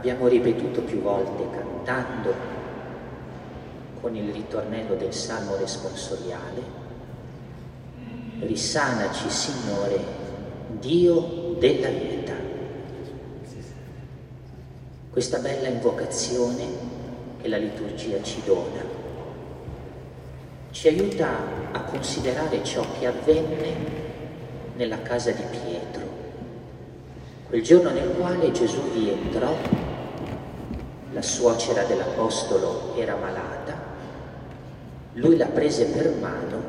Abbiamo ripetuto più volte cantando con il ritornello del salmo responsoriale, risanaci Signore, Dio della vita. Questa bella invocazione che la liturgia ci dona ci aiuta a considerare ciò che avvenne nella casa di Pietro, quel giorno nel quale Gesù vi entrò, la suocera dell'Apostolo era malata, lui la prese per mano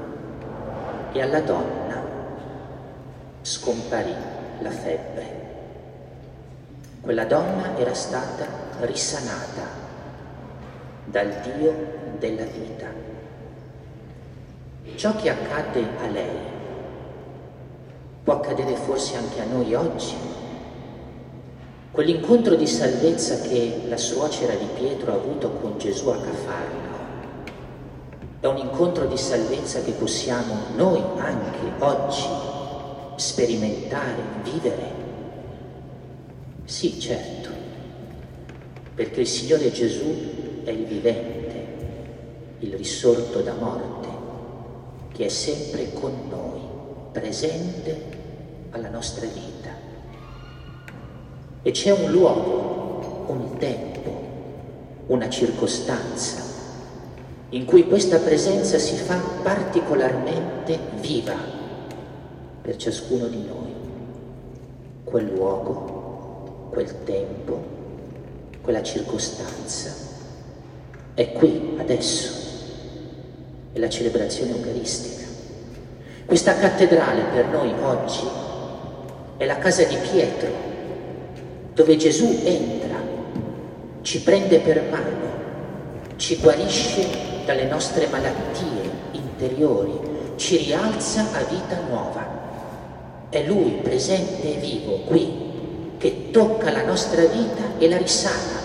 e alla donna scomparì la febbre. Quella donna era stata risanata dal Dio della vita. Ciò che accadde a lei può accadere forse anche a noi oggi. Quell'incontro di salvezza che la suocera di Pietro ha avuto con Gesù a Cafarno è un incontro di salvezza che possiamo noi anche oggi sperimentare, vivere. Sì, certo, perché il Signore Gesù è il vivente, il risorto da morte che è sempre con noi, presente alla nostra vita. E c'è un luogo, un tempo, una circostanza in cui questa presenza si fa particolarmente viva per ciascuno di noi. Quel luogo, quel tempo, quella circostanza è qui, adesso è la celebrazione eucaristica. Questa cattedrale per noi oggi è la casa di Pietro, dove Gesù entra, ci prende per mano, ci guarisce dalle nostre malattie interiori, ci rialza a vita nuova. È Lui presente e vivo qui che tocca la nostra vita e la risana.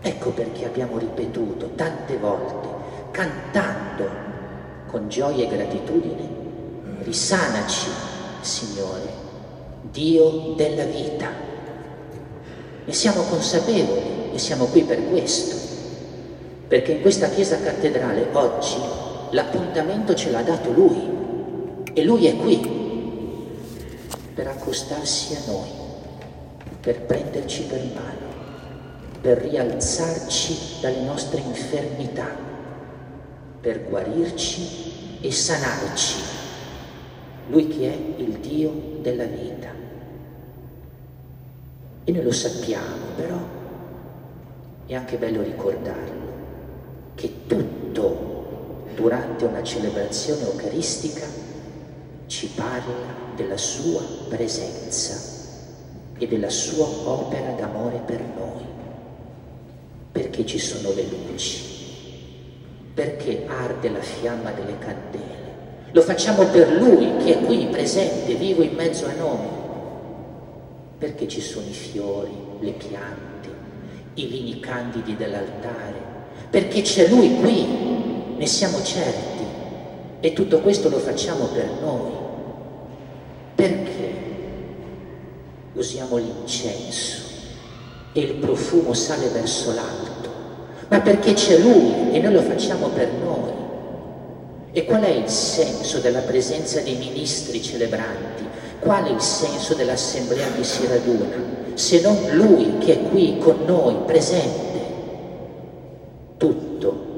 Ecco perché abbiamo ripetuto tante volte cantando con gioia e gratitudine, risanaci, Signore, Dio della vita. Ne siamo consapevoli e siamo qui per questo, perché in questa chiesa cattedrale oggi l'appuntamento ce l'ha dato Lui. E Lui è qui per accostarsi a noi, per prenderci per mano, per rialzarci dalle nostre infermità per guarirci e sanarci, lui che è il Dio della vita. E noi lo sappiamo, però è anche bello ricordarlo, che tutto durante una celebrazione eucaristica ci parla della sua presenza e della sua opera d'amore per noi, perché ci sono le luci perché arde la fiamma delle candele. Lo facciamo per Lui che è qui presente, vivo in mezzo a noi. Perché ci sono i fiori, le piante, i vini candidi dell'altare. Perché c'è Lui qui, ne siamo certi. E tutto questo lo facciamo per noi. Perché usiamo l'incenso e il profumo sale verso l'alto? ma perché c'è Lui e noi lo facciamo per noi. E qual è il senso della presenza dei ministri celebranti? Qual è il senso dell'assemblea che si raduna? Se non Lui che è qui con noi, presente. Tutto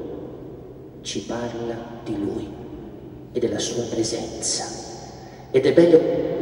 ci parla di Lui e della sua presenza. Ed è bello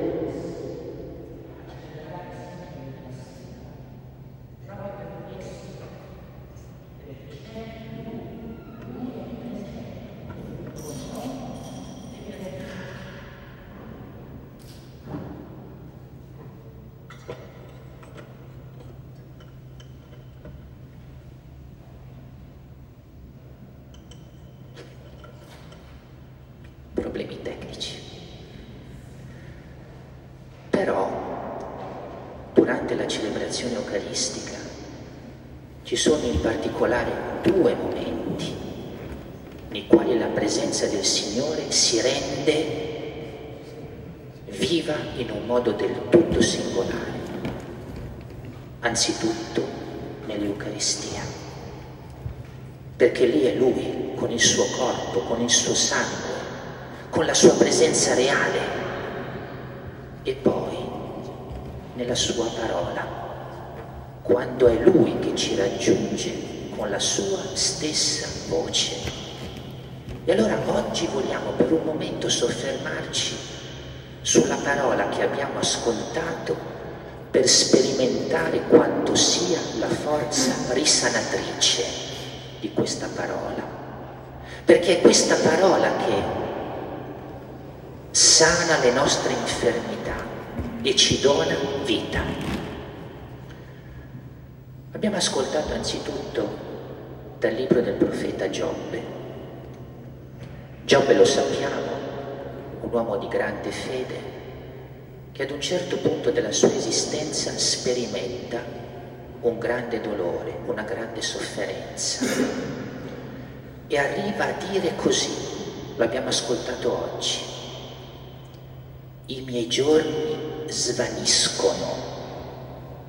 durante la celebrazione eucaristica ci sono in particolare due momenti nei quali la presenza del Signore si rende viva in un modo del tutto singolare, anzitutto nell'Eucaristia, perché lì è Lui con il suo corpo, con il suo sangue, con la sua presenza reale. E poi nella sua parola, quando è Lui che ci raggiunge con la sua stessa voce. E allora oggi vogliamo per un momento soffermarci sulla parola che abbiamo ascoltato per sperimentare quanto sia la forza risanatrice di questa parola. Perché è questa parola che sana le nostre infermità e ci dona vita. Abbiamo ascoltato anzitutto dal libro del profeta Giobbe. Giobbe lo sappiamo, un uomo di grande fede, che ad un certo punto della sua esistenza sperimenta un grande dolore, una grande sofferenza e arriva a dire così, lo abbiamo ascoltato oggi, i miei giorni svaniscono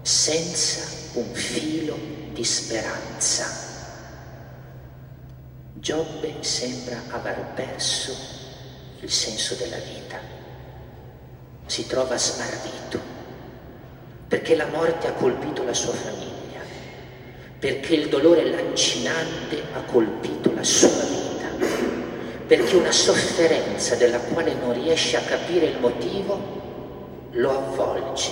senza un filo di speranza. Giobbe sembra aver perso il senso della vita. Si trova smarrito perché la morte ha colpito la sua famiglia, perché il dolore lancinante ha colpito la sua vita, perché una sofferenza della quale non riesce a capire il motivo lo avvolge.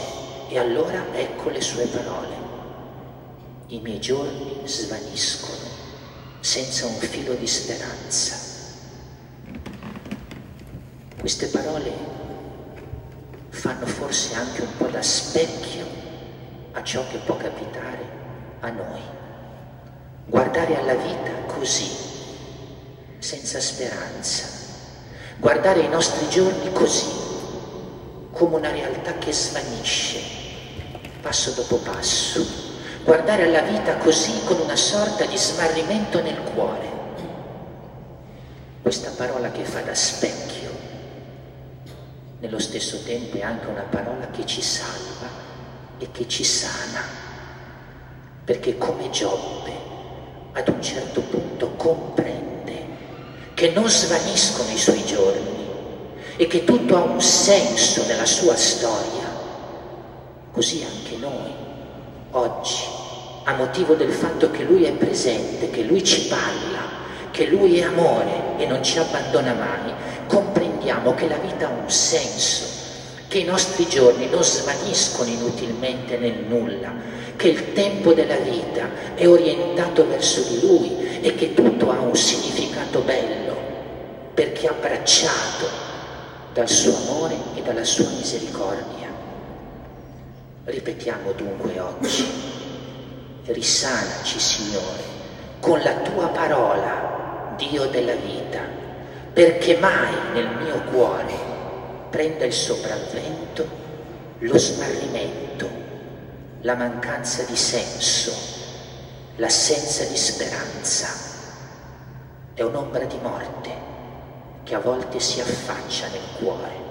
E allora ecco le sue parole. I miei giorni svaniscono senza un filo di speranza. Queste parole fanno forse anche un po' da specchio a ciò che può capitare a noi. Guardare alla vita così, senza speranza. Guardare i nostri giorni così, come una realtà che svanisce, passo dopo passo. Guardare alla vita così con una sorta di smarrimento nel cuore. Questa parola che fa da specchio, nello stesso tempo è anche una parola che ci salva e che ci sana, perché come Giobbe ad un certo punto comprende che non svaniscono i suoi giorni e che tutto ha un senso nella sua storia, così anche noi oggi, a motivo del fatto che Lui è presente, che Lui ci parla, che Lui è amore e non ci abbandona mai, comprendiamo che la vita ha un senso, che i nostri giorni non svaniscono inutilmente nel nulla, che il tempo della vita è orientato verso di Lui e che tutto ha un significato bello, perché abbracciato dal suo amore e dalla sua misericordia. Ripetiamo dunque oggi, risanaci Signore, con la tua parola, Dio della vita, perché mai nel mio cuore prenda il sopravvento lo smarrimento, la mancanza di senso, l'assenza di speranza. È un'ombra di morte che a volte si affaccia nel cuore.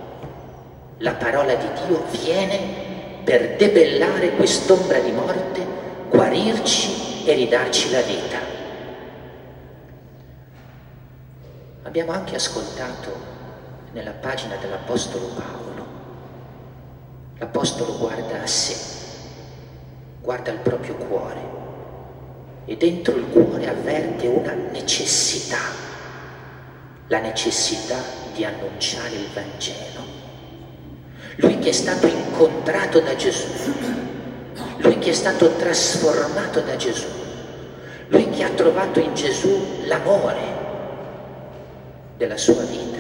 La parola di Dio viene per debellare quest'ombra di morte, guarirci e ridarci la vita. Abbiamo anche ascoltato nella pagina dell'Apostolo Paolo. L'Apostolo guarda a sé, guarda il proprio cuore e dentro il cuore avverte una necessità, la necessità di annunciare il Vangelo. Lui che è stato incontrato da Gesù, lui che è stato trasformato da Gesù, lui che ha trovato in Gesù l'amore della sua vita,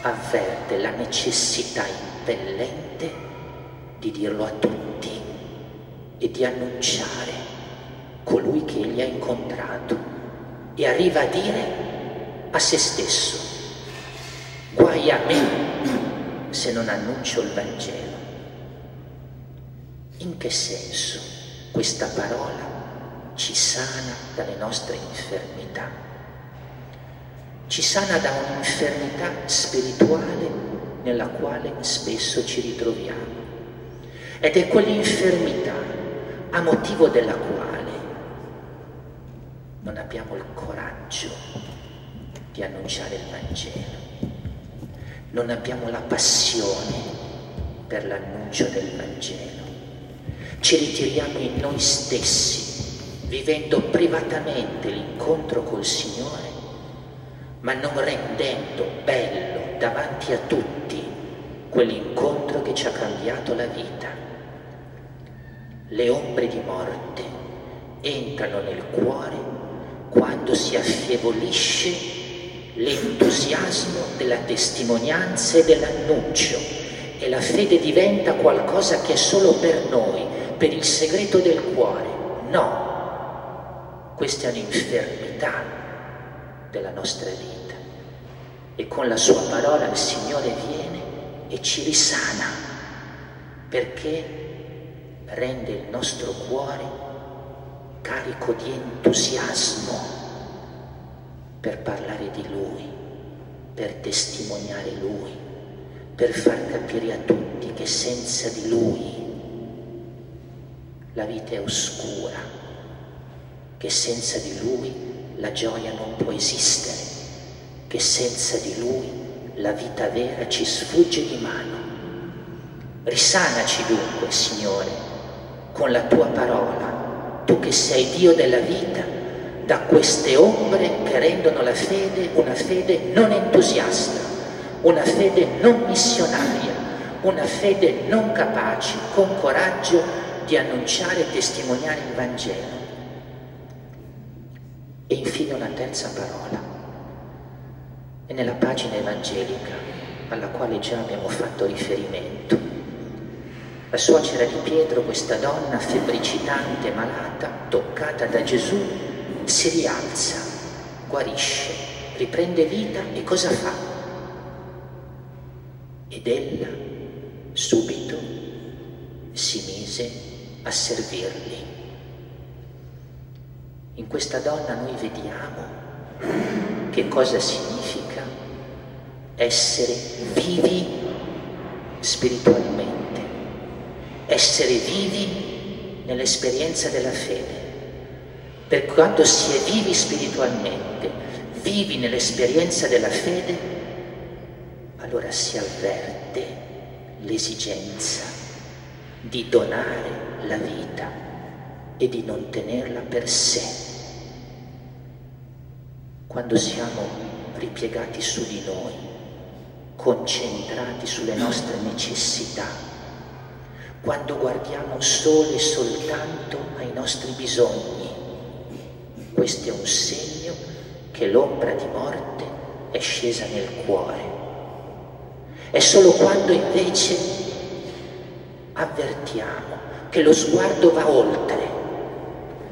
avverte la necessità impellente di dirlo a tutti e di annunciare colui che egli ha incontrato e arriva a dire a se stesso, guai a me se non annuncio il Vangelo. In che senso questa parola ci sana dalle nostre infermità? Ci sana da un'infermità spirituale nella quale spesso ci ritroviamo. Ed è quell'infermità a motivo della quale non abbiamo il coraggio di annunciare il Vangelo, non abbiamo la passione per l'annuncio del Vangelo, ci ritiriamo in noi stessi, vivendo privatamente l'incontro col Signore, ma non rendendo bello davanti a tutti quell'incontro che ci ha cambiato la vita. Le ombre di morte entrano nel cuore quando si affievolisce l'entusiasmo della testimonianza e dell'annuncio e la fede diventa qualcosa che è solo per noi, per il segreto del cuore. No, questa è un'infermità della nostra vita. E con la sua parola il Signore viene e ci risana, perché rende il nostro cuore carico di entusiasmo per parlare di Lui, per testimoniare Lui, per far capire a tutti che senza di Lui la vita è oscura, che senza di lui la gioia non può esistere, che senza di lui la vita vera ci sfugge di mano. Risanaci dunque, Signore, con la tua parola, tu che sei Dio della vita, da queste ombre che rendono la fede una fede non entusiasta, una fede non missionaria, una fede non capace, con coraggio, di annunciare e testimoniare il Vangelo. E infine una terza parola. È nella pagina evangelica alla quale già abbiamo fatto riferimento. La suocera di Pietro, questa donna febbricitante, malata, toccata da Gesù, si rialza, guarisce, riprende vita e cosa fa? Ed ella subito si mise a servirli. In questa donna noi vediamo che cosa significa essere vivi spiritualmente, essere vivi nell'esperienza della fede. Per quando si è vivi spiritualmente, vivi nell'esperienza della fede, allora si avverte l'esigenza di donare la vita e di non tenerla per sé. Quando siamo ripiegati su di noi, concentrati sulle nostre necessità, quando guardiamo solo e soltanto ai nostri bisogni, questo è un segno che l'ombra di morte è scesa nel cuore. È solo quando invece avvertiamo che lo sguardo va oltre,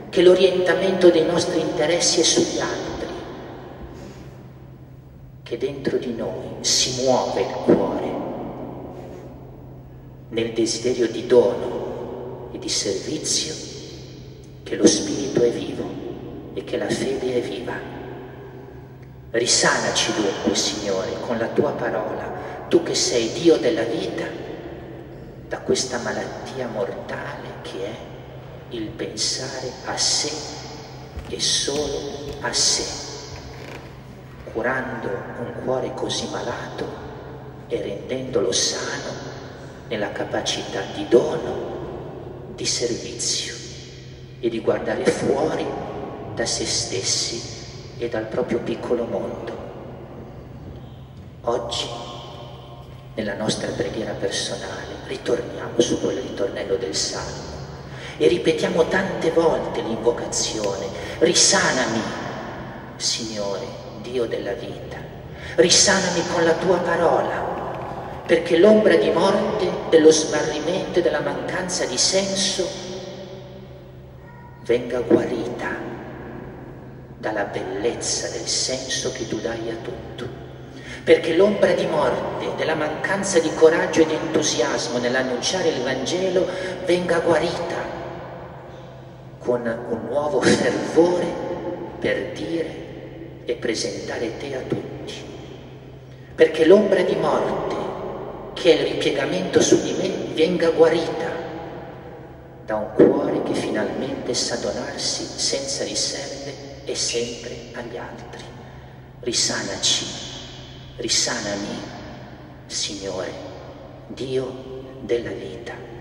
che l'orientamento dei nostri interessi è sugli altri, che dentro di noi si muove il cuore nel desiderio di dono e di servizio, che lo spirito è vivo che la fede è viva. Risanaci dunque, Signore, con la tua parola, tu che sei Dio della vita, da questa malattia mortale che è il pensare a sé e solo a sé, curando un cuore così malato e rendendolo sano nella capacità di dono, di servizio e di guardare fuori da se stessi e dal proprio piccolo mondo. Oggi nella nostra preghiera personale, ritorniamo su quel ritornello del Salmo e ripetiamo tante volte l'invocazione, risanami, Signore, Dio della vita, risanami con la tua parola, perché l'ombra di morte, dello smarrimento e della mancanza di senso venga guarita dalla bellezza del senso che tu dai a tutto perché l'ombra di morte, della mancanza di coraggio ed entusiasmo nell'annunciare il Vangelo venga guarita con un nuovo fervore per dire e presentare te a tutti. Perché l'ombra di morte che il ripiegamento su di me venga guarita da un cuore che finalmente sa donarsi senza riserve e sempre agli altri. Risanaci, risanami, Signore, Dio della vita.